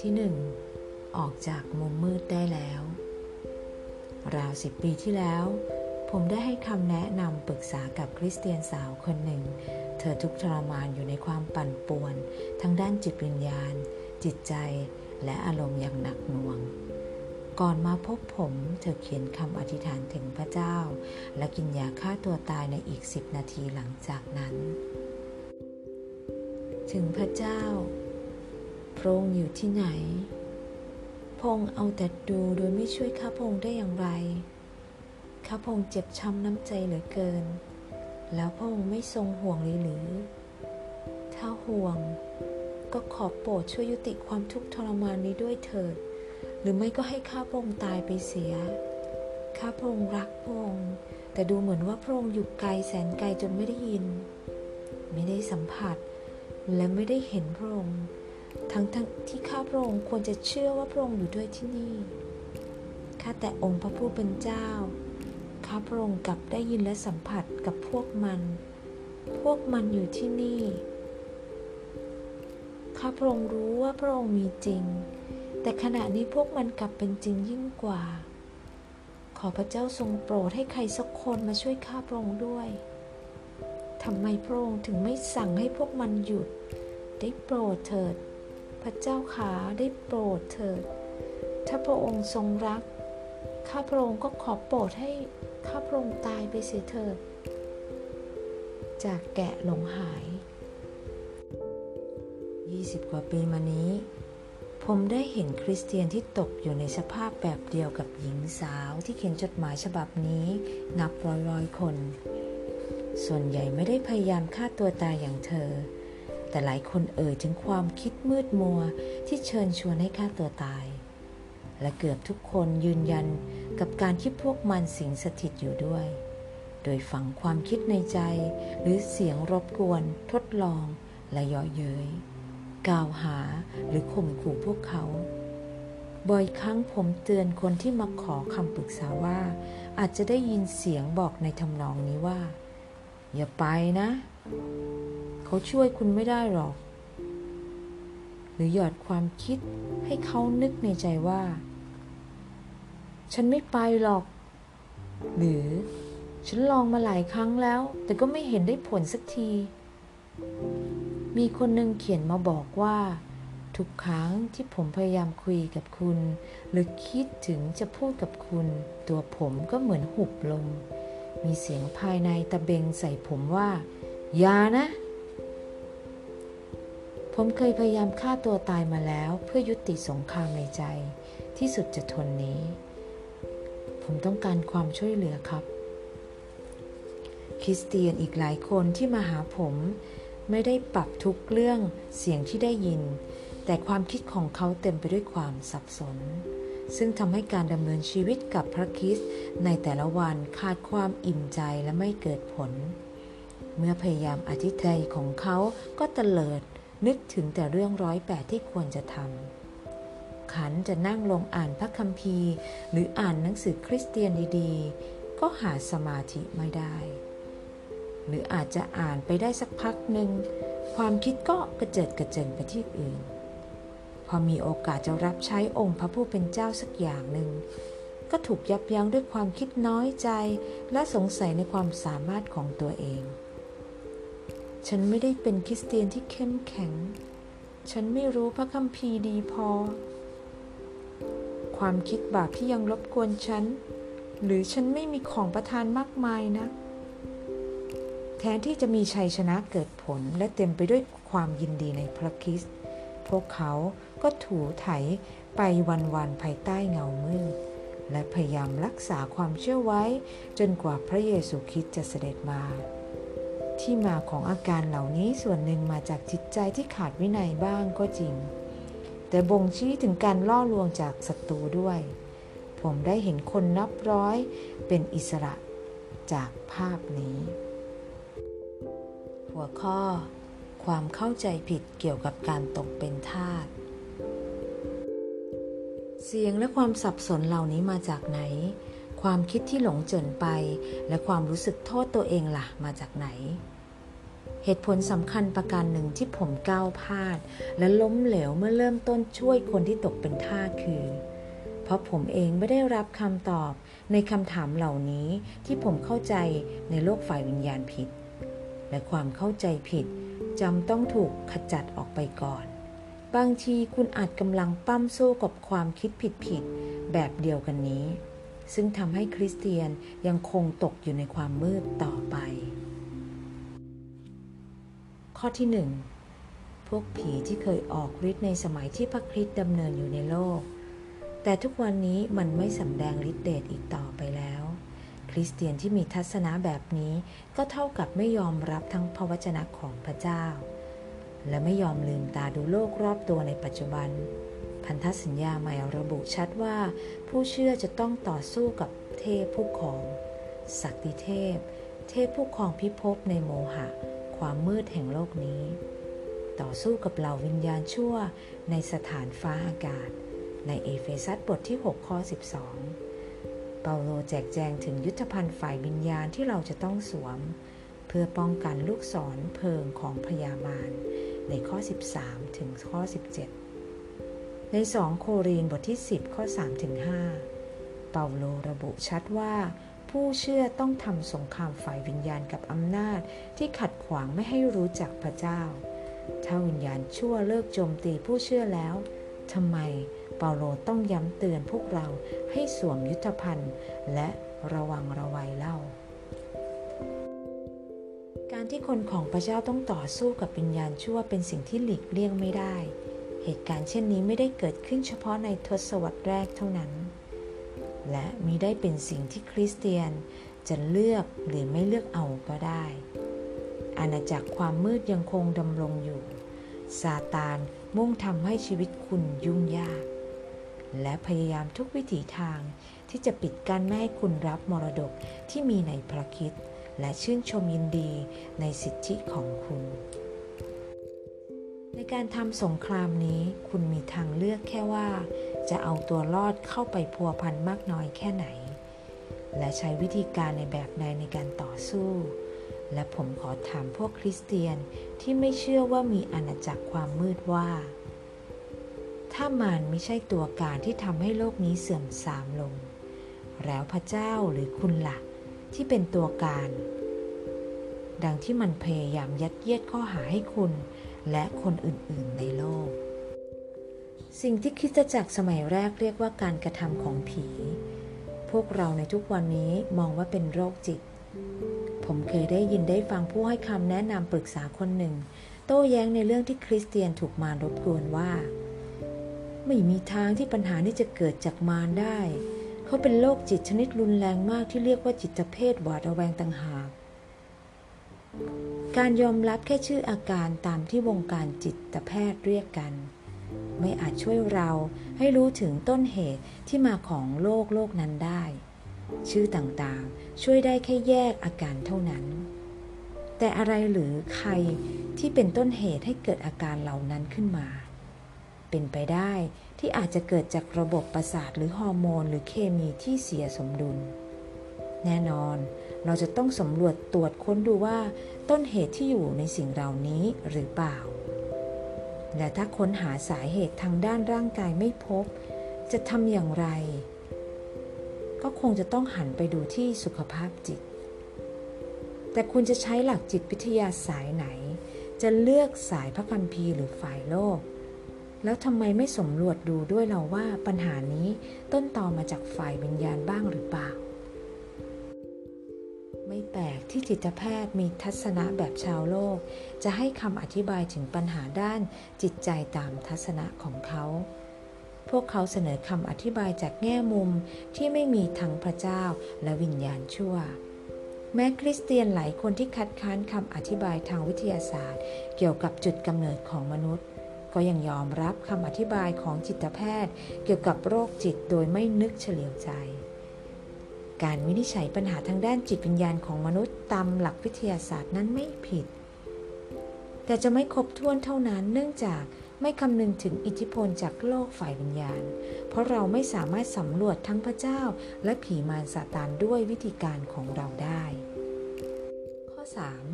ที่หนึ่งออกจากมุมมืดได้แล้ว ราวสิบปีที่แล้ว ผมได้ให้คำแนะนำปรึกษากับคริสเตียนสาวคนหนึ่ง เธอทุกทรมานอยู่ในความปั่นป่วน ทั้งด้านจิตวิญญาณ จิตใจและอารมณ์อย่างหนักหน่วง ก่อนมาพบผมเธอเขียนคำอธิษฐานถึงพระเจ้า และกินยาฆ่าตัวตายในอีกสิบนาทีหลังจากนั้น ถึงพระเจ้า พระองค์อยู่ที่ไหนพงเอาแต่ดูโดยไม่ช่วยข้าพงได้อย่างไร ข้าพงเจ็บช้ำน้ำใจเหลือเกิน แล้วพระองค์ไม่ทรงห่วงเลยหรือ ถ้าห่วงก็ขอโปรดช่วยยุติความทุกข์ทรมานนี้ด้วยเถิด หรือไม่ก็ให้ข้าพงตายไปเสีย ข้าพงรักพงแต่ดูเหมือนว่าพระองค์อยู่ไกลแสนไกลจนไม่ได้ยิน ไม่ได้สัมผัส และไม่ได้เห็นพระองค์ ทั้งทั้งที่ข้าพระองค์ควรจะเชื่อว่าพระองค์อยู่ด้วยที่นี่ ข้าแต่องค์พระผู้เป็นเจ้า ข้าพระองค์กลับได้ยินและสัมผัสกับพวกมัน พวกมันอยู่ที่นี่ ข้าพระองค์รู้ว่าพระองค์มีจริง แต่ขณะนี้พวกมันกลับเป็นจริงยิ่งกว่า ขอพระเจ้าทรงโปรดให้ใครสักคนมาช่วยข้าพระองค์ด้วยทำไมพระองค์ถึงไม่สั่งให้พวกมันหยุด ได้โปรดเถิด พระเจ้าขาได้โปรดเถิด ถ้าพระองค์ทรงรัก ข้าพระองค์ก็ขอโปรดให้ข้าพระองค์ตายไปเสียเถิด จากแกะหลงหาย 20 กว่าปีมานี้ ผมได้เห็นคริสเตียนที่ตกอยู่ในสภาพแบบเดียวกับหญิงสาวที่เขียนจดหมายฉบับนี้นับร้อยร้อยคน ส่วนใหญ่ไม่ได้พยายามฆ่าตัวตายอย่างเธอ แต่หลายคนเอ่ยถึงความคิดมืดมัวที่เชิญชวนให้ฆ่าตัวตาย และเกือบทุกคนยืนยันกับการที่พวกมันสิงสถิตอยู่ด้วย โดยฝังความคิดในใจหรือเสียงรบกวน ทดลอง และเย่อเย้ยกล่าวหาหรือข่มขู่พวกเขา บ่อยครั้งผมเตือนคนที่มาขอคำปรึกษาว่า อาจจะได้ยินเสียงบอกในทำนองนี้ว่า อย่าไปนะ เขาช่วยคุณไม่ได้หรอก หรือหยอดความคิดให้เขานึกในใจว่า ฉันไม่ไปหรอก หรือฉันลองมาหลายครั้งแล้ว แต่ก็ไม่เห็นได้ผลสักที มีคนหนึ่งเขียนมาบอกว่า ทุกครั้งที่ผมพยายามคุยกับคุณ หรือคิดถึงจะพูดกับคุณ ตัวผมก็เหมือนหุบลมมีเสียงภายในตะเบงใส่ผมว่า อย่านะ ผมเคยพยายามฆ่าตัวตายมาแล้วเพื่อยุติสงครามในใจที่สุดจะทนนี้ผมต้องการความช่วยเหลือครับ คริสเตียนอีกหลายคนที่มาหาผมไม่ได้ปรับทุกเรื่องเสียงที่ได้ยิน แต่ความคิดของเขาเต็มไปด้วยความสับสน ซึ่งทำให้การดำเนินชีวิตกับพระคริสต์ในแต่ละวันขาดความอิ่มใจและไม่เกิดผล เมื่อพยายามอธิษฐานของเขาก็เตลิดนึกถึงแต่เรื่องร้อยแปดที่ควรจะทำขันจะนั่งลงอ่านพระคัมภีร์ หรืออ่านหนังสือคริสเตียนดีๆ ก็หาสมาธิไม่ได้ หรืออาจจะอ่านไปได้สักพักหนึ่งความคิดก็กระเจิดกระเจิงไปที่อื่น พอมีโอกาสจะรับใช้องค์พระผู้เป็นเจ้าสักอย่างหนึ่งก็ถูกยับยั้งด้วยความคิดน้อยใจ และสงสัยในความสามารถของตัวเอง ฉันไม่ได้เป็นคริสเตียนที่เข้มแข็ง ฉันไม่รู้พระคัมภีร์ดีพอ ความคิดบาปที่ยังรบกวนฉัน หรือฉันไม่มีของประทานมากมายนะ แทนที่จะมีชัยชนะเกิดผลและเต็มไปด้วยความยินดีในพระคริสต์พวกเขาก็ถูไถไปวันๆภายใต้เงามืดและพยายามรักษาความเชื่อไว้จนกว่าพระเยซูคริสต์จะเสด็จมา ที่มาของอาการเหล่านี้ส่วนหนึ่งมาจากจิตใจที่ขาดวินัยบ้างก็จริง แต่บ่งชี้ถึงการล่อลวงจากศัตรูด้วย ผมได้เห็นคนนับร้อยเป็นอิสระจากภาพนี้ หัวข้อ ความเข้าใจผิดเกี่ยวกับการตกเป็นทาสเสียงและความสับสนเหล่านี้มาจากไหน ความคิดที่หลงเจินไป และความรู้สึกโทษตัวเองล่ะ มาจากไหน เหตุผลสำคัญประการหนึ่งที่ผมก้าวพลาด และล้มเหลวเมื่อเริ่มต้นช่วยคนที่ตกเป็นท่าคือ เพราะผมเองไม่ได้รับคำตอบในคำถามเหล่านี้ที่ผมเข้าใจในโลกฝ่ายวิญญาณผิด และความเข้าใจผิดจำต้องถูกขจัดออกไปก่อน บางทีคุณอาจกำลังปั้มสู้กับความคิดผิดๆแบบเดียวกันนี้ ซึ่งทำให้คริสเตียนยังคงตกอยู่ในความมืดต่อไป ข้อที่หนึ่งพวกผีที่เคยออกฤทธิ์ในสมัยที่พระคริสต์ดำเนินอยู่ในโลก แต่ทุกวันนี้มันไม่สำแดงฤทธิ์เดชอีกต่อไปแล้ว คริสเตียนที่มีทัศนะแบบนี้ก็เท่ากับไม่ยอมรับทั้งพระวจนะของพระเจ้า และไม่ยอมลืมตาดูโลกรอบตัวในปัจจุบัน พันธสัญญาใหม่ระบุชัดว่า ผู้เชื่อจะต้องต่อสู้กับเทพผู้ของ ศักดิเทพ เทพผู้ครองพิภพในโมหะ ความมืดแห่งโลกนี้ ต่อสู้กับเหล่าวิญญาณชั่วในสถานฟ้าอากาศ ในเอเฟซัสบทที่ 6 ข้อ 12 เปาโลแจกแจงถึงยุทธภัณฑ์ฝ่ายวิญญาณที่เราจะต้องสวม เพื่อป้องกันลูกศรเพลิงของพยามารในข้อ 13 ถึงข้อ 17 ใน 2 โครีนบทที่ 10 ข้อ 3 ถึง 5 เปาโลระบุชัดว่า ผู้เชื่อต้องทำสงครามฝ่ายวิญญาณกับอำนาจที่ขัดขวางไม่ให้รู้จักพระเจ้า ถ้าวิญญาณชั่วเลิกโจมตีผู้เชื่อแล้วทำไมเปาโลต้องย้ำเตือนพวกเราให้สวมยุทธภัณฑ์และระวังระวัยเล่า การที่คนของพระเจ้าต้องต่อสู้กับวิญญาณชั่วเป็นสิ่งที่หลีกเลี่ยงไม่ได้ เหตุการณ์เช่นนี้ไม่ได้เกิดขึ้นเฉพาะในทศวรรษแรกเท่านั้น และมิได้เป็นสิ่งที่คริสเตียนจะเลือกหรือไม่เลือกเอาก็ได้ อาณาจักรความมืดยังคงดำรงอยู่ซาตานมุ่งทำให้ชีวิตคุณยุ่งยาก และพยายามทุกวิถีทางที่จะปิดกั้นไม่ให้คุณรับมรดกที่มีในพระคิดและชื่นชมยินดีในสิทธิของคุณ การทำสงครามนี้คุณมีทางเลือกแค่ว่า จะเอาตัวรอดเข้าไปพัวพันมากน้อยแค่ไหน และใช้วิธีการในแบบใดในการต่อสู้ และผมขอถามพวกคริสเตียนที่ไม่เชื่อว่ามีอาณาจักรความมืดว่า ถ้ามันไม่ใช่ตัวการที่ทำให้โลกนี้เสื่อมทรามลง แล้วพระเจ้าหรือคุณละ่ะ ที่เป็นตัวการ ดังที่มันพยายามยัดเยียดข้อหาให้คุณ และคนอื่นๆในโลก สิ่งที่คริสตจักสมัยแรกเรียกว่าการกระทำของผี พวกเราในทุกวันนี้มองว่าเป็นโรคจิต ผมเคยได้ยินได้ฟังผู้ให้คำแนะนำปรึกษาคนหนึ่ง โต้แย้งในเรื่องที่คริสเตียนถูกมารรบกวนว่า ไม่มีทางที่ปัญหานี้จะเกิดจากมารได้เขาเป็นโรคจิตชนิดรุนแรงมากที่เรียกว่าจิตเภทหวาดระแวงต่างหาก การยอมรับแค่ชื่ออาการตามที่วงการจิตแพทย์เรียกกัน ไม่อาจช่วยเราให้รู้ถึงต้นเหตุที่มาของโรคโรคนั้นได้ ชื่อต่างๆ ช่วยได้แค่แยกอาการเท่านั้น แต่อะไรหรือใครที่เป็นต้นเหตุให้เกิดอาการเหล่านั้นขึ้นมา เป็นไปได้ที่อาจจะเกิดจากระบบประสาทหรือฮอร์โมนหรือเคมีที่เสียสมดุล แน่นอน เราจะต้องสำรวจตรวจค้นดูว่า ต้นเหตุที่อยู่ในสิ่งเหล่านี้หรือเปล่า และถ้าค้นหาสาเหตุทางด้านร่างกายไม่พบ จะทำอย่างไร ก็คงจะต้องหันไปดูที่สุขภาพจิต แต่คุณจะใช้หลักจิตวิทยาสายไหน จะเลือกสายพระคัมภีร์หรือฝ่ายโลกแล้วทำไมไม่สำรวจดูด้วยเราว่าปัญหานี้ต้นตอมาจากฝ่ายวิญญาณบ้างหรือเปล่า ไม่แปลกที่จิตแพทย์มีทัศนะแบบชาวโลก จะให้คำอธิบายถึงปัญหาด้านจิตใจตามทัศนะของเขา พวกเขาเสนอคำอธิบายจากแง่มุมที่ไม่มีทั้งพระเจ้าและวิญญาณชั่ว แม้คริสเตียนหลายคนที่คัดค้านคำอธิบายทางวิทยาศาสตร์ เกี่ยวกับจุดกำเนิดของมนุษย์ ก็ยังยอมรับคำอธิบายของจิตแพทย์ เกี่ยวกับโรคจิตโดยไม่นึกเฉลียวใจ การวินิจฉัยปัญหาทางด้านจิตวิญญาณของมนุษย์ตามหลักวิทยาศาสตร์นั้นไม่ผิด แต่จะไม่ครบถ้วนเท่านั้นเนื่องจากไม่คำนึงถึงอิทธิพลจากโลกฝ่ายวิญญาณ เพราะเราไม่สามารถสำรวจทั้งพระเจ้า และผีมารซาตานด้วยวิธีการของเราได้ ข้อ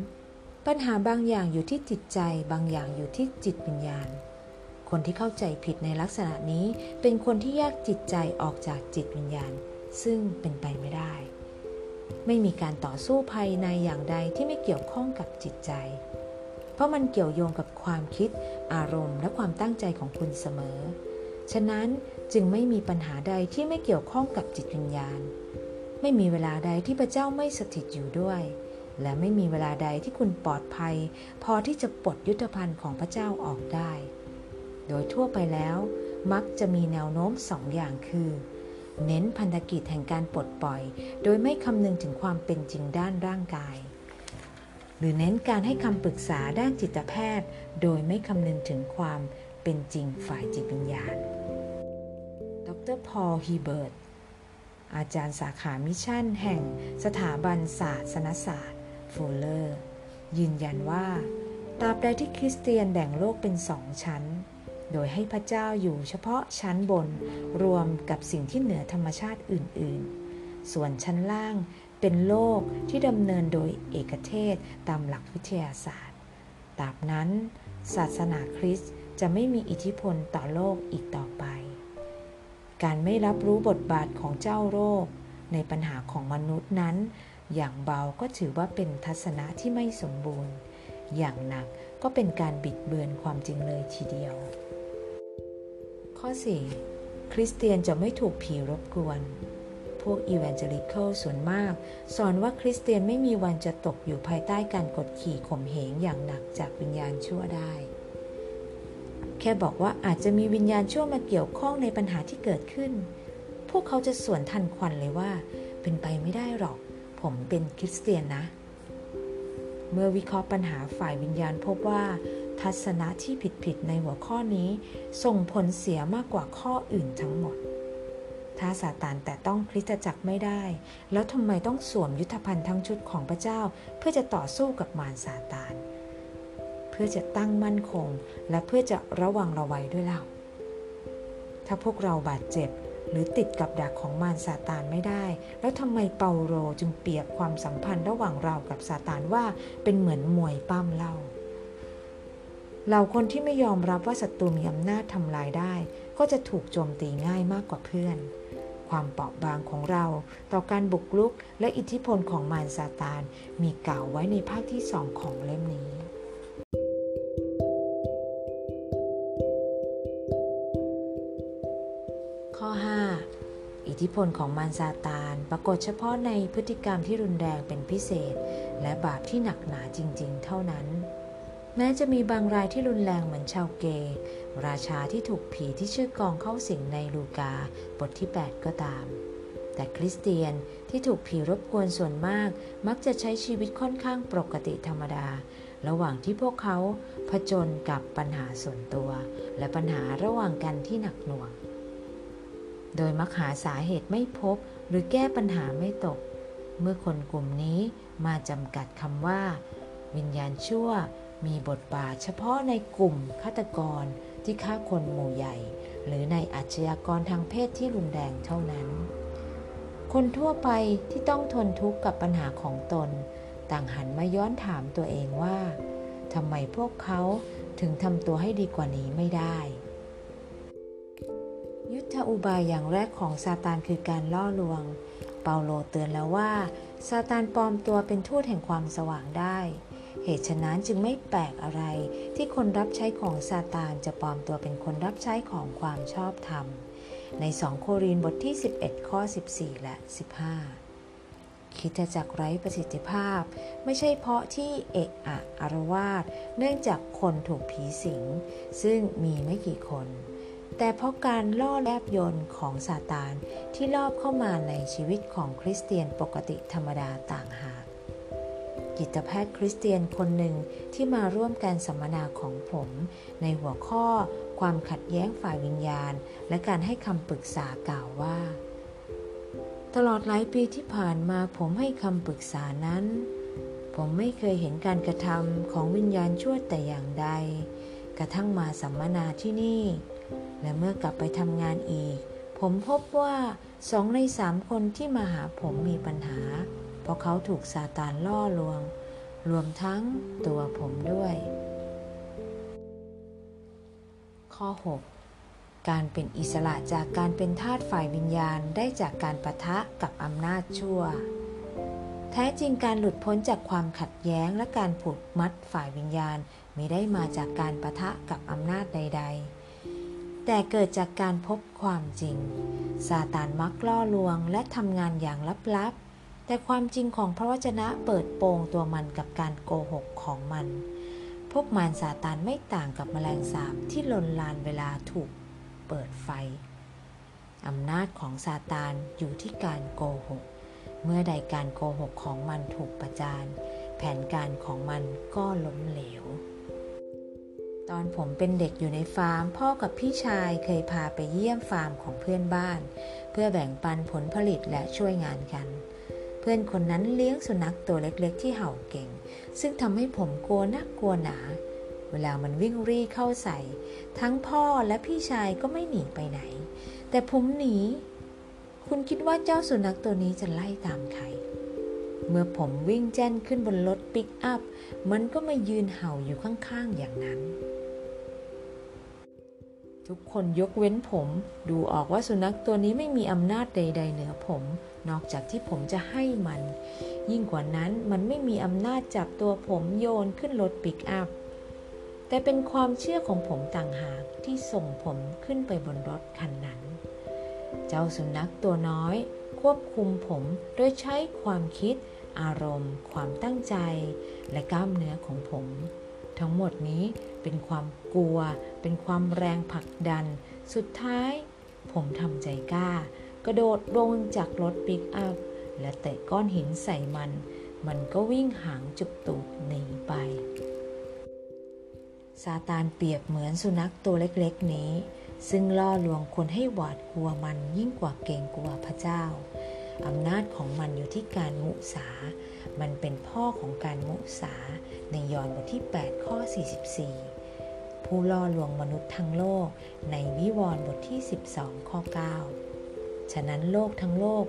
3 ปัญหาบางอย่างอยู่ที่จิตใจ บางอย่างอยู่ที่จิตวิญญาณ คนที่เข้าใจผิดในลักษณะนี้เป็นคนที่แยกจิตใจออกจากจิตวิญญาณ ซึ่งเป็นไปไม่ได้ ไม่มีการต่อสู้ภายในอย่างใดที่ไม่เกี่ยวข้องกับจิตใจ เพราะมันเกี่ยวโยงกับความคิด อารมณ์และความตั้งใจของคุณเสมอ ฉะนั้นจึงไม่มีปัญหาใดที่ไม่เกี่ยวข้องกับจิตวิญญาณ ไม่มีเวลาใดที่พระเจ้าไม่สถิตอยู่ด้วย และไม่มีเวลาใดที่คุณปลอดภัย พอที่จะปลดยุทธภัณฑ์ของพระเจ้าออกได้ โดยทั่วไปแล้วมักจะมีแนวโน้มสองอย่างคือ เน้นพันธกิจแห่งการปลดปล่อย โดยไม่คำนึงถึงความเป็นจริงด้านร่างกาย หรือเน้นการให้คำปรึกษาด้านจิตแพทย์ โดยไม่คำนึงถึงความเป็นจริงฝ่ายจิตวิญญาณ ดรพอลฮีเบิร์ต อาจารย์สาขา mission แห่งสถาบันศาสนศาสตร์ฟูลเลอร์ ยืนยันว่าตราบใดที่คริสเตียนแบ่งโลกเป็นสองชั้น โดยให้พระเจ้าอยู่เฉพาะชั้นบนรวมกับสิ่งที่เหนือธรรมชาติอื่น ๆ ส่วนชั้นล่างเป็นโลกที่ดำเนินโดยเอกเทศตามหลักวิทยาศาสตร์ตราบนั้น ศาสนาคริสต์จะไม่มีอิทธิพลต่อโลกอีกต่อไป การไม่รับรู้บทบาทของเจ้าโรค ในปัญหาของมนุษย์นั้น อย่างเบาก็ถือว่าเป็นทัศนะที่ไม่สมบูรณ์ อย่างหนักก็เป็นการบิดเบือนความจริงเลยทีเดียว ข้อ 4. คริสเตียนจะไม่ถูกผีรบกวน พวกอีแวนเจลิคอลส่วนมาก สอนว่าคริสเตียนไม่มีวันจะตกอยู่ภายใต้การกดขี่ข่มเหงอย่างหนักจากวิญญาณชั่วได้ แค่บอกว่าอาจจะมีวิญญาณชั่วมาเกี่ยวข้องในปัญหาที่เกิดขึ้น พวกเขาจะสวนทันควันเลยว่า เป็นไปไม่ได้หรอก ผมเป็นคริสเตียนนะ เมื่อวิเคราะห์ปัญหาฝ่ายวิญญาณพบว่า ทัศนะที่ผิดๆในหัวข้อนี้ ส่งผลเสียมากกว่าข้ออื่นทั้งหมด ถ้าซาตานแต่ต้องคริสตจักรไม่ได้ แล้วทำไมต้องสวมยุทธภัณฑ์ทั้งชุดของพระเจ้า เพื่อจะต่อสู้กับมารซาตาน เพื่อจะตั้งมั่นคง และเพื่อจะระวังระวัยด้วยเล่าถ้าพวกเราบาดเจ็บหรือติดกับดักของมารซาตานไม่ได้ แล้วทำไมเปาโลจึงเปรียบความสัมพันธ์ระหว่างเรากับซาตานว่าเป็นเหมือนมวยปั้มเล่า เราคนที่ไม่ยอมรับว่าศัตรูมีอำนาจทำลายได้ ก็จะถูกโจมตีง่ายมากกว่าเพื่อน ความเปราะบางของเราต่อการบุกรุกและอิทธิพลของมารซาตาน มีกล่าวไว้ในภาคที่สองของเล่มนี้ข้อ 5 อิทธิพลของมารซาตาน ปรากฏเฉพาะในพฤติกรรมที่รุนแรงเป็นพิเศษ และบาปที่หนักหนาจริง ๆ เท่านั้น แม้จะมีบางรายที่รุนแรงเหมือนชาวเกย์ราชาที่ถูกผีที่ชื่อกองเข้าสิงในลูกา บทที่ 8 ก็ตาม แต่คริสเตียนที่ถูกผีรบกวนส่วนมาก มักจะใช้ชีวิตค่อนข้างปกติธรรมดา ระหว่างที่พวกเขาผจญกับปัญหาส่วนตัว และปัญหาระหว่างกันที่หนักหน่วง โดยมักหาสาเหตุไม่พบหรือแก้ปัญหาไม่ตก เมื่อคนกลุ่มนี้มาจำกัดคำว่า วิญญาณชั่ว มีบทบาทเฉพาะในกลุ่มฆาตกรที่ฆ่าคนหมู่ใหญ่ หรือในอาชญากรทางเพศที่รุนแรงเท่านั้น คนทั่วไปที่ต้องทนทุกข์กับปัญหาของตน ต่างหันมาย้อนถามตัวเองว่าทำไมพวกเขาถึงทำตัวให้ดีกว่านี้ไม่ได้ ยุทธอุบายอย่างแรกของซาตานคือการล่อลวง เปาโลเตือนแล้วว่าซาตานปลอมตัวเป็นทูตแห่งความสว่างได้ เหตุฉะนั้นจึงไม่แปลกอะไรที่คนรับใช้ของซาตานจะปลอมตัวเป็นคนรับใช้ของความชอบธรรม ในสองโครินบทที่ 11 ข้อ 14 และ 15 คิดจักไร้ประสิทธิภาพ ไม่ใช่เพราะที่เอะอะอารวาสเนื่องจากคนถูกผีสิง ซึ่งมีไม่กี่คน แต่เพราะการล่อแลบยนต์ของซาตานที่ลอบเข้ามาในชีวิตของคริสเตียนปกติธรรมดาต่างหาก จิตแพทย์คริสเตียนคนหนึ่งที่มาร่วมการสัมมนาของผม ในหัวข้อความขัดแย้งฝ่ายวิญญาณ และการให้คำปรึกษากล่าวว่า ตลอดหลายปีที่ผ่านมาผมให้คำปรึกษานั้น ผมไม่เคยเห็นการกระทำของวิญญาณชั่วแต่อย่างใด กระทั่งมาสัมมนาที่นี่ และเมื่อกลับไปทำงานอีก ผมพบว่าสองในสามคนที่มาหาผมมีปัญหา เพราะเขาถูกซาตานล่อลวง รวมทั้งตัวผมด้วย ข้อ 6 การเป็นอิสระจากการเป็นทาสฝ่ายวิญญาณได้จากการประทะกับอำนาจชั่ว แท้จริงการหลุดพ้นจากความขัดแย้งและการผูกมัดฝ่ายวิญญาณไม่ได้มาจากการประทะกับอำนาจใด ๆแต่เกิดจากการพบความจริง ซาตานมักล่อลวงและทำงานอย่างลับๆ แต่ความจริงของพระวจนะเปิดโปงตัวมันกับการโกหกของมัน พวกมารซาตานไม่ต่างกับแมลงสาบที่ลนลานเวลาถูกเปิดไฟ อำนาจของซาตานอยู่ที่การโกหก เมื่อใดการโกหกของมันถูกประจาน แผนการของมันก็ล้มเหลว ตอนผมเป็นเด็กอยู่ในฟาร์ม พ่อกับพี่ชายเคยพาไปเยี่ยมฟาร์มของเพื่อนบ้าน เพื่อแบ่งปันผลผลิตและช่วยงานกัน พื่อนคนนั้นเลี้ยงสุนัขตัวเล็กๆ ที่เห่าเก่ง ซึ่งทำให้ผมกลัวนักกลัวหนา เวลามันวิ่งรี่เข้าใส่ ทั้งพ่อและพี่ชายก็ไม่หนีไปไหน แต่ผมหนี คุณคิดว่าเจ้าสุนัขตัวนี้จะไล่ตามใคร เมื่อผมวิ่งแจ้นขึ้นบนรถปิกอัพ มันก็มายืนเห่าอยู่ข้างๆอย่างนั้น ทุกคนยกเว้นผม ดูออกว่าสุนัขตัวนี้ไม่มีอำนาจใด ๆ เหนือผม นอกจากที่ผมจะให้มัน ยิ่งกว่านั้นมันไม่มีอำนาจจับตัวผมโยนขึ้นรถปิกอัพ แต่เป็นความเชื่อของผมต่างหากที่ส่งผมขึ้นไปบนรถคันนั้น เจ้าสุนัขตัวน้อย ควบคุมผมโดยใช้ความคิด อารมณ์ ความตั้งใจ และกล้ามเนื้อของผม ทั้งหมดนี้เป็นความกลัว เป็นความแรงผลักดัน สุดท้าย ผมทำใจกล้า กระโดดลงจากรถปิกอัพ และเตะก้อนหินใส่มัน มันก็วิ่งหางจุกตูดหนีไปซาตานเปรียบเหมือนสุนัขตัวเล็กๆนี้ ซึ่งล่อลวงคนให้หวาดกลัวมันยิ่งกว่าเกรงกลัวพระเจ้าอำนาจของมันอยู่ที่การมุสา มันเป็นพ่อของการมุสาในยอห์นบทที่ 8 ข้อ 44 ผู้ล่อลวงมนุษย์ทั้งโลกในวิวรณ์บทที่ 12 ข้อ 9 ฉะนั้นโลกทั้งโลก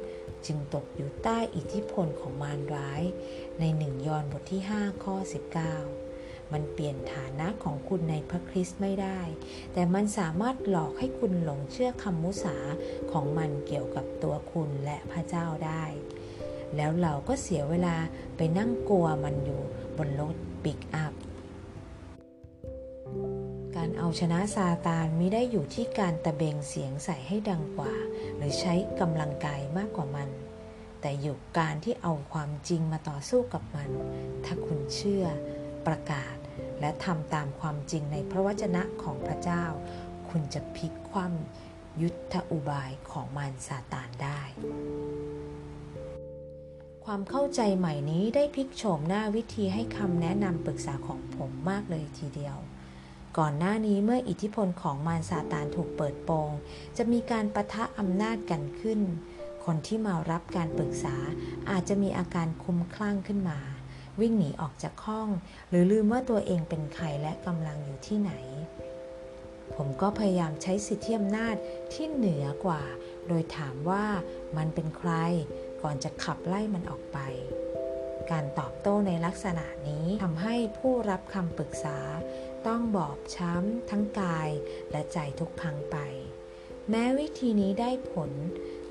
จึงตกอยู่ใต้อิทธิพลของมารร้าย ในหนึ่งยอห์นบทที่ 5 ข้อ 19 มันเปลี่ยนฐานะของคุณในพระคริสต์ไม่ได้ แต่มันสามารถหลอกให้คุณหลงเชื่อคำมุสาของมันเกี่ยวกับตัวคุณและพระเจ้าได้ แล้วเราก็เสียเวลาไปนั่งกลัวมันอยู่บนรถปิกอัพ การเอาชนะซาตานมิได้อยู่ที่การตะเบงเสียงใส่ให้ดังกว่า หรือใช้กำลังกายมากกว่ามัน แต่อยู่การที่เอาความจริงมาต่อสู้กับมัน ถ้าคุณเชื่อ ประกาศ และทำตามความจริงในพระวจนะของพระเจ้า คุณจะพลิกคว่ำยุทธอุบายของมารซาตานได้ ความเข้าใจใหม่นี้ได้พลิกโฉมหน้าวิธีให้คำแนะนำปรึกษาของผมมากเลยทีเดียว ก่อนหน้านี้เมื่ออิทธิพลของมารซาตานถูกเปิดโปง จะมีการประทะอำนาจกันขึ้น คนที่มารับการปรึกษาอาจจะมีอาการคุ้มคลั่งขึ้นมา วิ่งหนีออกจากห้อง หรือลืมว่าตัวเองเป็นใครและกำลังอยู่ที่ไหน ผมก็พยายามใช้สิทธิอำนาจที่เหนือกว่า โดยถามว่ามันเป็นใคร ก่อนจะขับไล่มันออกไป การตอบโต้ในลักษณะนี้ทำให้ผู้รับคำปรึกษา ต้องบอบช้ำทั้งกายและใจทุกครั้งไป แม้วิธีนี้ได้ผล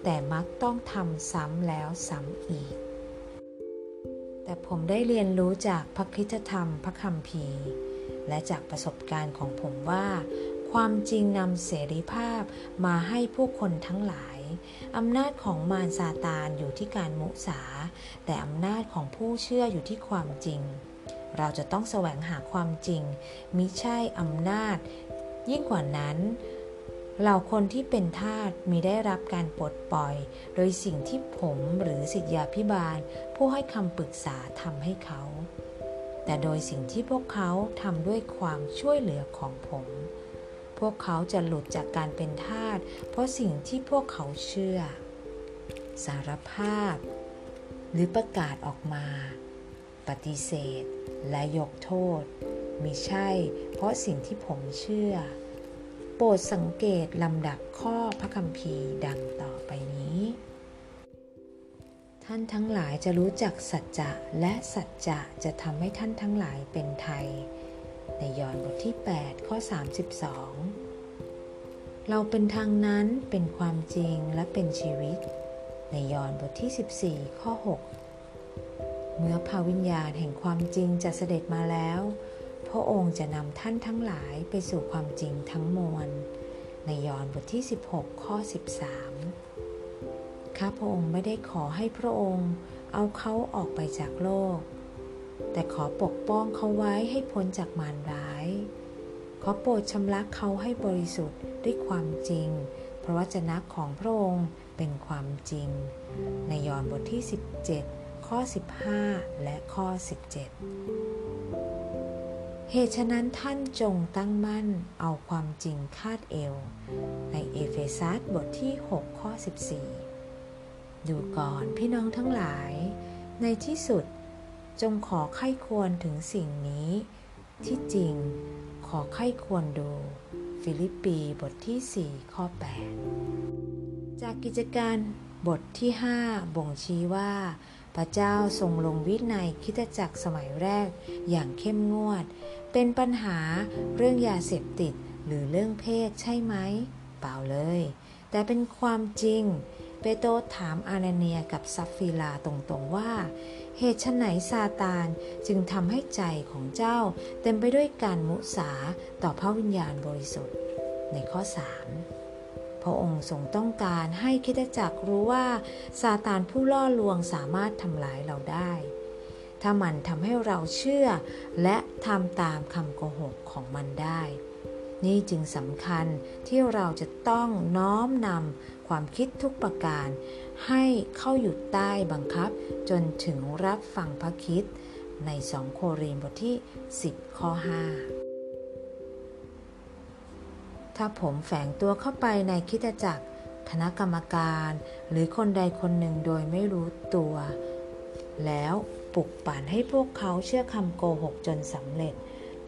แต่มักต้องทำซ้ำแล้วซ้ำอีก แต่ผมได้เรียนรู้จากพระคริตธรรมพระคัมภีร์ และจากประสบการณ์ของผมว่า ความจริงนำเสรีภาพมาให้ผู้คนทั้งหลาย อำนาจของมารซาตานอยู่ที่การมุสา แต่อำนาจของผู้เชื่ออยู่ที่ความจริง เราจะต้องแสวงหาความจริงมิใช่อำนาจ ยิ่งกว่านั้นเหล่าคนที่เป็นทาสมีได้รับการปลดปล่อย โดยสิ่งที่ผมหรือสิทธยาพิบาล ผู้ให้คำปรึกษาทำให้เขา แต่โดยสิ่งที่พวกเขาทำด้วยความช่วยเหลือของผม พวกเขาจะหลุดจากการเป็นทาสเพราะสิ่งที่พวกเขาเชื่อ สารภาพ หรือประกาศออกมา ปฏิเสธและยกโทษมิใช่ เพราะสิ่งที่ผมเชื่อ โปรดสังเกตลำดับข้อพระคัมภีร์ดังต่อไปนี้ ท่านทั้งหลายจะรู้จักสัจจะและสัจจะจะทำให้ท่านทั้งหลายเป็นไทย ในยอห์นบทที่ 8 ข้อ 32 เราเป็นทางนั้นเป็นความจริงและเป็นชีวิต ในยอห์นบทที่ 14 ข้อ 6 เมื่อพาวิญญาณแห่งความจริงจะเสด็จมาแล้ว พระองค์จะนำท่านทั้งหลายไปสู่ความจริงทั้งมวล ในยอห์นบทที่ 16 ข้อ 13 ข้าพระองค์ไม่ได้ขอให้พระองค์เอาเขาออกไปจากโลก แต่ขอปกป้องเขาไว้ให้พ้นจากมารร้าย ขอโปรดชำระเขาให้บริสุทธิ์ด้วยความจริงเพราะวจนะของพระองค์เป็นความจริง ในยอห์นบทที่ 17 ข้อ 15 และข้อ 17 เหตุฉะนั้นท่านจงตั้งมั่นเอาความจริงคาดเอว ในเอเฟซัสบทที่ 6 ข้อ 14 ดูก่อนพี่น้องทั้งหลาย ในที่สุด จงขอไข้ควรถึงสิ่งนี้ ที่จริงขอใคร่ครวญดู ฟิลิปปีบทที่ 4 ข้อ 8 จากกิจการบทที่ 5 บ่งชี้ว่า พระเจ้าทรงลงวินัยคริสตจักรสมัยแรกอย่างเข้มงวด เป็นปัญหาเรื่องยาเสพติดหรือเรื่องเพศใช่ไหม เปล่าเลย แต่เป็นความจริง เปโตรถามอานาเนียกับสัปฟีราตรงๆว่า เหตุไฉนซาตานจึงทำให้ใจของเจ้า เต็มไปด้วยการมุสาต่อพระวิญญาณบริสุทธิ์ ในข้อ 3 พระองค์ทรงต้องการให้คิดจักรรู้ว่าซาตานผู้ล่อลวงสามารถทำลายเราได้ ถ้ามันทำให้เราเชื่อ และทำตามคำโกหกของมันได้ นี่จึงสำคัญที่เราจะต้องน้อมนำความคิดทุกประการ ให้เข้าอยู่ใต้บังคับ จนถึงรับฟังพระคิดในสองโครินบทที่ 10 ข้อ 5 ถ้าผมแฝงตัวเข้าไปในคิดจักร คณะกรรมการ หรือคนใดคนหนึ่งโดยไม่รู้ตัว แล้วปลุกปั่นให้พวกเขาเชื่อคำโกหกจนสำเร็จ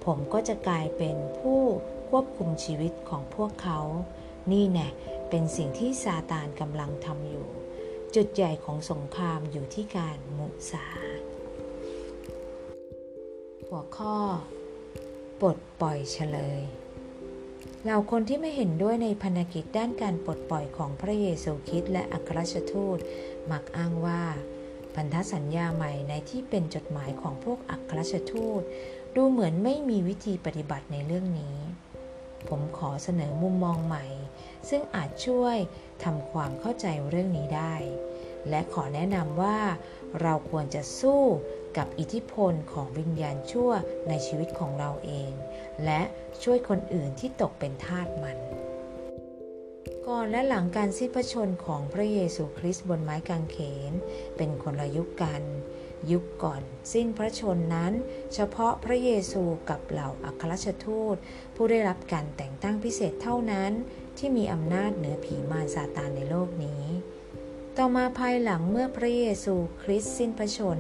ผมก็จะกลายเป็นผู้ควบคุมชีวิตของพวกเขา นี่แน่เป็นสิ่งที่ซาตานกำลังทำอยู่ จุดใหญ่ของสงครามอยู่ที่การมุสา หัวข้อ ปลดปล่อยเฉลย เหล่าคนที่ไม่เห็นด้วยในพันกิจด้านการปลดปล่อยของพระเยซูคริสต์และอัครราชทูต มักอ้างว่า พันธสัญญาใหม่ในที่เป็นจดหมายของพวกอัครราชทูต ดูเหมือนไม่มีวิธีปฏิบัติในเรื่องนี้ ผมขอเสนอมุมมองใหม่ ซึ่งอาจช่วย ทำความเข้าใจเรื่องนี้ได้ และขอแนะนำว่า เราควรจะสู้กับอิทธิพลของวิญญาณชั่วในชีวิตของเราเอง และช่วยคนอื่นที่ตกเป็นทาสมัน ก่อนและหลังการสิ้นพระชนของพระเยซูคริสต์บนไม้กางเขน เป็นคนละยุคกัน ยุคก่อนสิ้นพระชนนั้น เฉพาะพระเยซูกับเหล่าอัครชทูต ผู้ได้รับการแต่งตั้งพิเศษเท่านั้น ที่มีอำนาจเหนือผีมารซาตานในโลกนี้ ต่อมาภายหลังเมื่อพระเยซูคริสต์สิ้นพระชน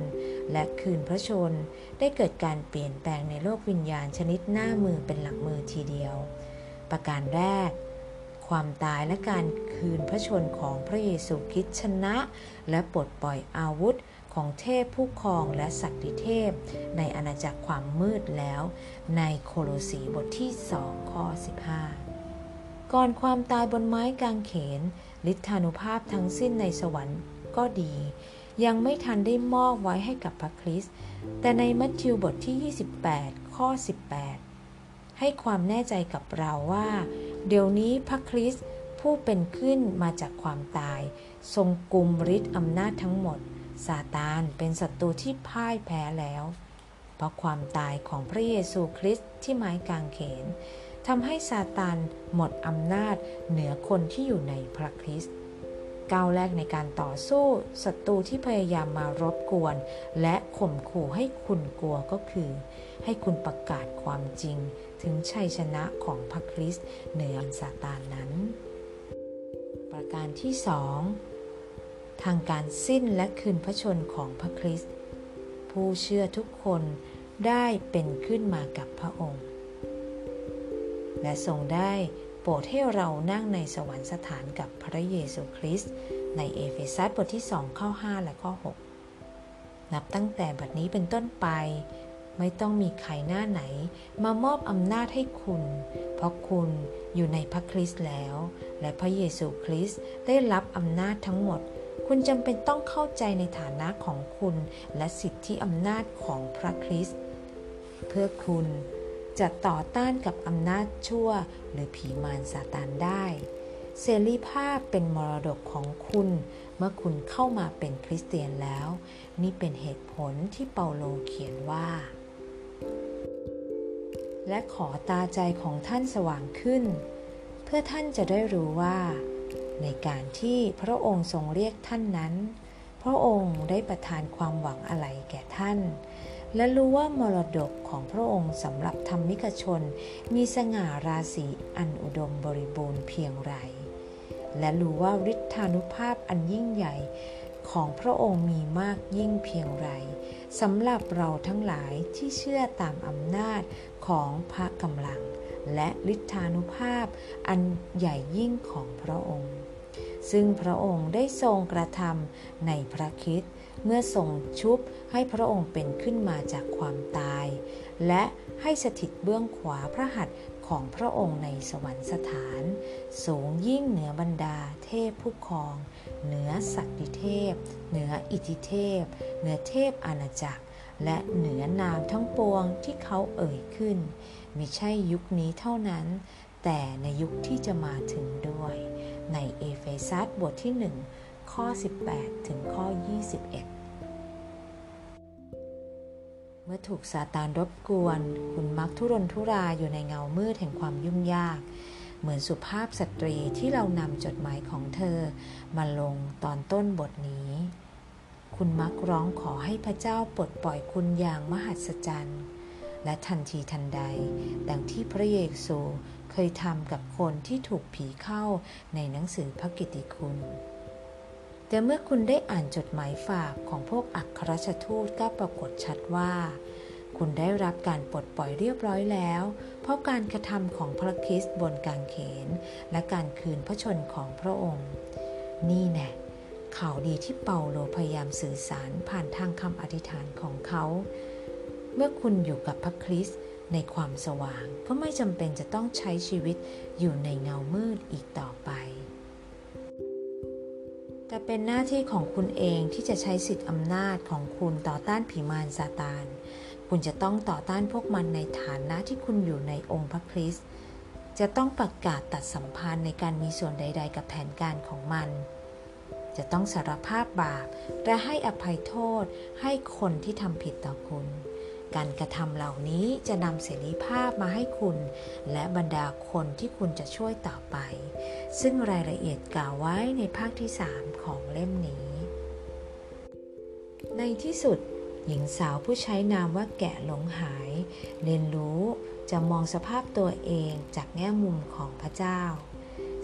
และคืนพระชน ได้เกิดการเปลี่ยนแปลงในโลกวิญญาณชนิดหน้ามือเป็นหลังมือทีเดียว ประการแรก ความตายและการคืนพระชนของพระเยซูคริสต์ชนะ และปลดปล่อยอาวุธของเทพผู้ครองและศักดิเทพ ในอาณาจักรความมืดแล้ว ในโคโลสีบทที่ 2 ข้อ 15 ก่อนความตายบนไม้กางเขนฤทธานุภาพทั้งสิ้นในสวรรค์ก็ดี ยังไม่ทันได้มอบไว้ให้กับพระคริสต์แต่ในมัทธิวบทที่ 28 ข้อ 18 ให้ความแน่ใจกับเราว่า เดี๋ยวนี้พระคริสต์ผู้เป็นขึ้นมาจากความตาย ทรงกุมฤทธิ์อำนาจทั้งหมดซาตานเป็นศัตรูที่พ่ายแพ้แล้ว เพราะความตายของพระเยซูคริสต์ที่ไม้กางเขน ทำให้ซาตานหมดอำนาจเหนือคนที่อยู่ในพระคริสต์ก้าวแรกในการต่อสู้ศัตรูที่พยายามมารบกวน และข่มขู่ให้คุณกลัวก็คือ ให้คุณประกาศความจริงถึงชัยชนะของพระคริสต์เหนือซาตานนั้น ประการที่สองทางการสิ้นและคืนพระชนของพระคริสต์ผู้เชื่อทุกคนได้เป็นขึ้นมากับพระองค์ และทรงได้โปรดให้เรานั่งในสวรรคสถานกับพระเยซูคริสต์ในเอเฟซัสบทที่2ข้อ5และข้อ 6 นับตั้งแต่บัดนี้เป็นต้นไป ไม่ต้องมีใครหน้าไหนมามอบอำนาจให้คุณ เพราะคุณอยู่ในพระคริสต์แล้ว และพระเยซูคริสต์ได้รับอำนาจทั้งหมด คุณจำเป็นต้องเข้าใจในฐานะของคุณ และสิทธิอำนาจของพระคริสต์เพื่อคุณ จะต่อต้านกับอำนาจชั่วหรือผีมารซาตานได้ เสรีภาพเป็นมรดกของคุณ เมื่อคุณเข้ามาเป็นคริสเตียนแล้ว นี่เป็นเหตุผลที่เปาโลเขียนว่า และขอตาใจของท่านสว่างขึ้น เพื่อท่านจะได้รู้ว่า ในการที่พระองค์ทรงเรียกท่านนั้น พระองค์ได้ประทานความหวังอะไรแก่ท่าน และรู้ว่ามรดกของพระองค์สำหรับธรรมิกชน มีสง่าราศีอันอุดมบริบูรณ์เพียงไร และรู้ว่าฤทธานุภาพอันยิ่งใหญ่ของพระองค์มีมากยิ่งเพียงไรสำหรับเราทั้งหลายที่เชื่อตามอำนาจของพระกำลัง และฤทธานุภาพอันใหญ่ยิ่งของพระองค์ ซึ่งพระองค์ได้ทรงกระทำในพระคิด เมื่อทรงชุบให้พระองค์เป็นขึ้นมาจากความตาย และให้สถิตเบื้องขวาพระหัตถ์ของพระองค์ในสวรรคสถาน สูงยิ่งเหนือบรรดาเทพผู้ครอง เหนือศักดิเทพ เหนืออิทธิเทพ เหนือเทพอาณาจักร และเหนือนามทั้งปวงที่เขาเอ่ยขึ้นมิใช่ยุคนี้เท่านั้น แต่ในยุคที่จะมาถึงด้วย ในเอเฟซัสบทที่หนึ่ง ข้อ 18 ถึงข้อ 21 เมื่อถูกซาตานรบกวน คุณมักทุรนทุรายอยู่ในเงามืดแห่งความยุ่งยาก เหมือนสุภาพสตรีที่เรานำจดหมายของเธอ มาลงตอนต้นบทนี้ คุณมักร้องขอให้พระเจ้าปลดปล่อยคุณอย่างมหัศจรรย์ และทันทีทันใด ดังที่พระเยซูเคยทำกับคนที่ถูกผีเข้าในหนังสือพระกิตติคุณ แต่เมื่อคุณได้อ่านจดหมายฝากของพวกอัครราชทูตก็ปรากฏชัดว่า คุณได้รับการปลดปล่อยเรียบร้อยแล้ว เพราะการกระทำของพระคริสต์บนกางเขน และการคืนพระชนของพระองค์ นี่แน่ข่าวดีที่เปาโลพยายามสื่อสารผ่านทางคำอธิษฐานของเขา เมื่อคุณอยู่กับพระคริสต์ในความสว่างก็ไม่จำเป็นจะต้องใช้ชีวิตอยู่ในเงามืดอีกต่อไป แต่เป็นหน้าที่ของคุณเองที่จะใช้สิทธิอำนาจของคุณต่อต้านผีมารซาตาน คุณจะต้องต่อต้านพวกมันในฐานะที่คุณอยู่ในองค์พระคริสต์ จะต้องประกาศตัดสัมพันธ์ในการมีส่วนใด ๆ กับแผนการของมัน จะต้องสารภาพบาปและให้อภัยโทษให้คนที่ทำผิดต่อคุณ การกระทำเหล่านี้จะนำเสรีภาพมาให้คุณ และบรรดาคนที่คุณจะช่วยต่อไป ซึ่งรายละเอียดกล่าวไว้ในภาคที่ 3 ของเล่มนี้ ในที่สุด หญิงสาวผู้ใช้นามว่าแกะหลงหาย เรียนรู้จะมองสภาพตัวเองจากแง่มุมของพระเจ้า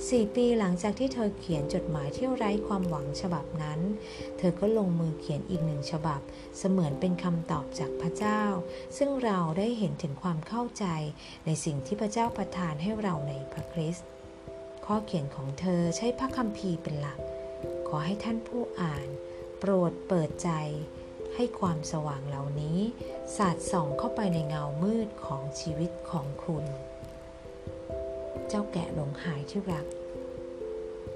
สี่ปีหลังจากที่เธอเขียนจดหมายที่ไร้ความหวังฉบับนั้น เธอก็ลงมือเขียนอีกหนึ่งฉบับ เสมือนเป็นคำตอบจากพระเจ้า ซึ่งเราได้เห็นถึงความเข้าใจในสิ่งที่พระเจ้าประทานให้เราในพระคริสต์ ข้อเขียนของเธอใช้พระคัมภีร์เป็นหลัก ขอให้ท่านผู้อ่าน โปรดเปิดใจ ให้ความสว่างเหล่านี้สาดส่องเข้าไปในเงามืดของชีวิตของคุณ เจ้าแกะหลงหายที่รัก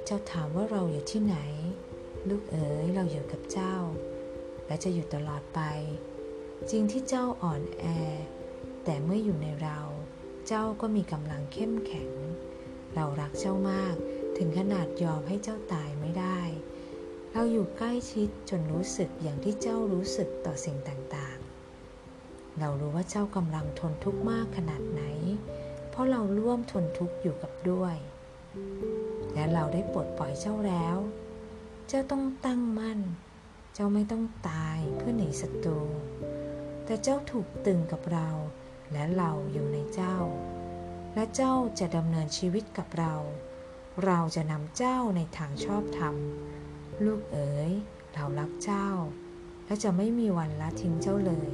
เจ้าถามว่าเราอยู่ที่ไหน ลูกเอ๋ยเราอยู่กับเจ้า และจะอยู่ตลอดไป จริงที่เจ้าอ่อนแอ แต่เมื่ออยู่ในเรา เจ้าก็มีกำลังเข้มแข็ง เรารักเจ้ามาก ถึงขนาดยอมให้เจ้าตายไม่ได้ เราอยู่ใกล้ชิดจนรู้สึกอย่างที่เจ้ารู้สึกต่อสิ่งต่างๆ เรารู้ว่าเจ้ากำลังทนทุกข์มากขนาดไหน เพราะเราร่วมทนทุกข์อยู่กับด้วย และเราได้ปลดปล่อยเจ้าแล้ว เจ้าต้องตั้งมั่น เจ้าไม่ต้องตายเพื่อหนีศัตรู แต่เจ้าถูกตึงกับเรา และเราอยู่ในเจ้า และเจ้าจะดำเนินชีวิตกับเรา เราจะนำเจ้าในทางชอบธรรม ลูกเอ๋ย เรารักเจ้า และจะไม่มีวันละทิ้งเจ้าเลย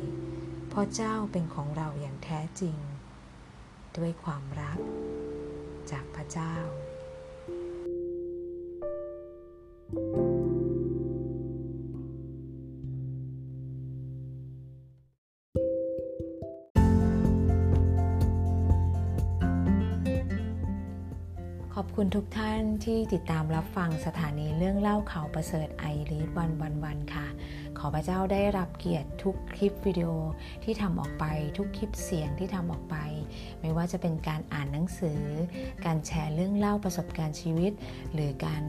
เพราะเจ้าเป็นของเราอย่างแท้จริง ด้วยความรัก จากพระเจ้า thank you คุณทุกท่านที่ติดตามรับฟังสถานีเรื่องเล่าเขาประเสริฐไอรีดวันวันวันค่ะ ขอพระเจ้าได้รับเกียรติทุกคลิปวิดีโอที่ทำออกไปทุกคลิปเสียงที่ทำออกไป ไม่ว่าจะเป็นการอ่านหนังสือ การแชร์เรื่องเล่าประสบการณ์ชีวิต หรือการ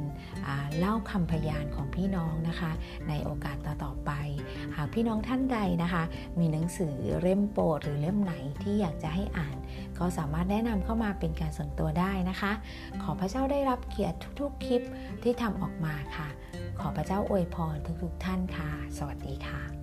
เล่าคำพยานของพี่น้องนะคะ ในโอกาสต่อๆไป หากพี่น้องท่านใดนะคะ มีหนังสือเล่มโปรดหรือเล่มไหนที่อยากจะให้อ่าน ก็สามารถแนะนำเข้ามาเป็นการส่วนตัวได้นะคะ ขอพระเจ้าได้รับเกียรติทุกๆคลิปที่ทำออกมาค่ะ ขอพระเจ้าอวยพรทุกๆท่านค่ะ สวัสดีค่ะ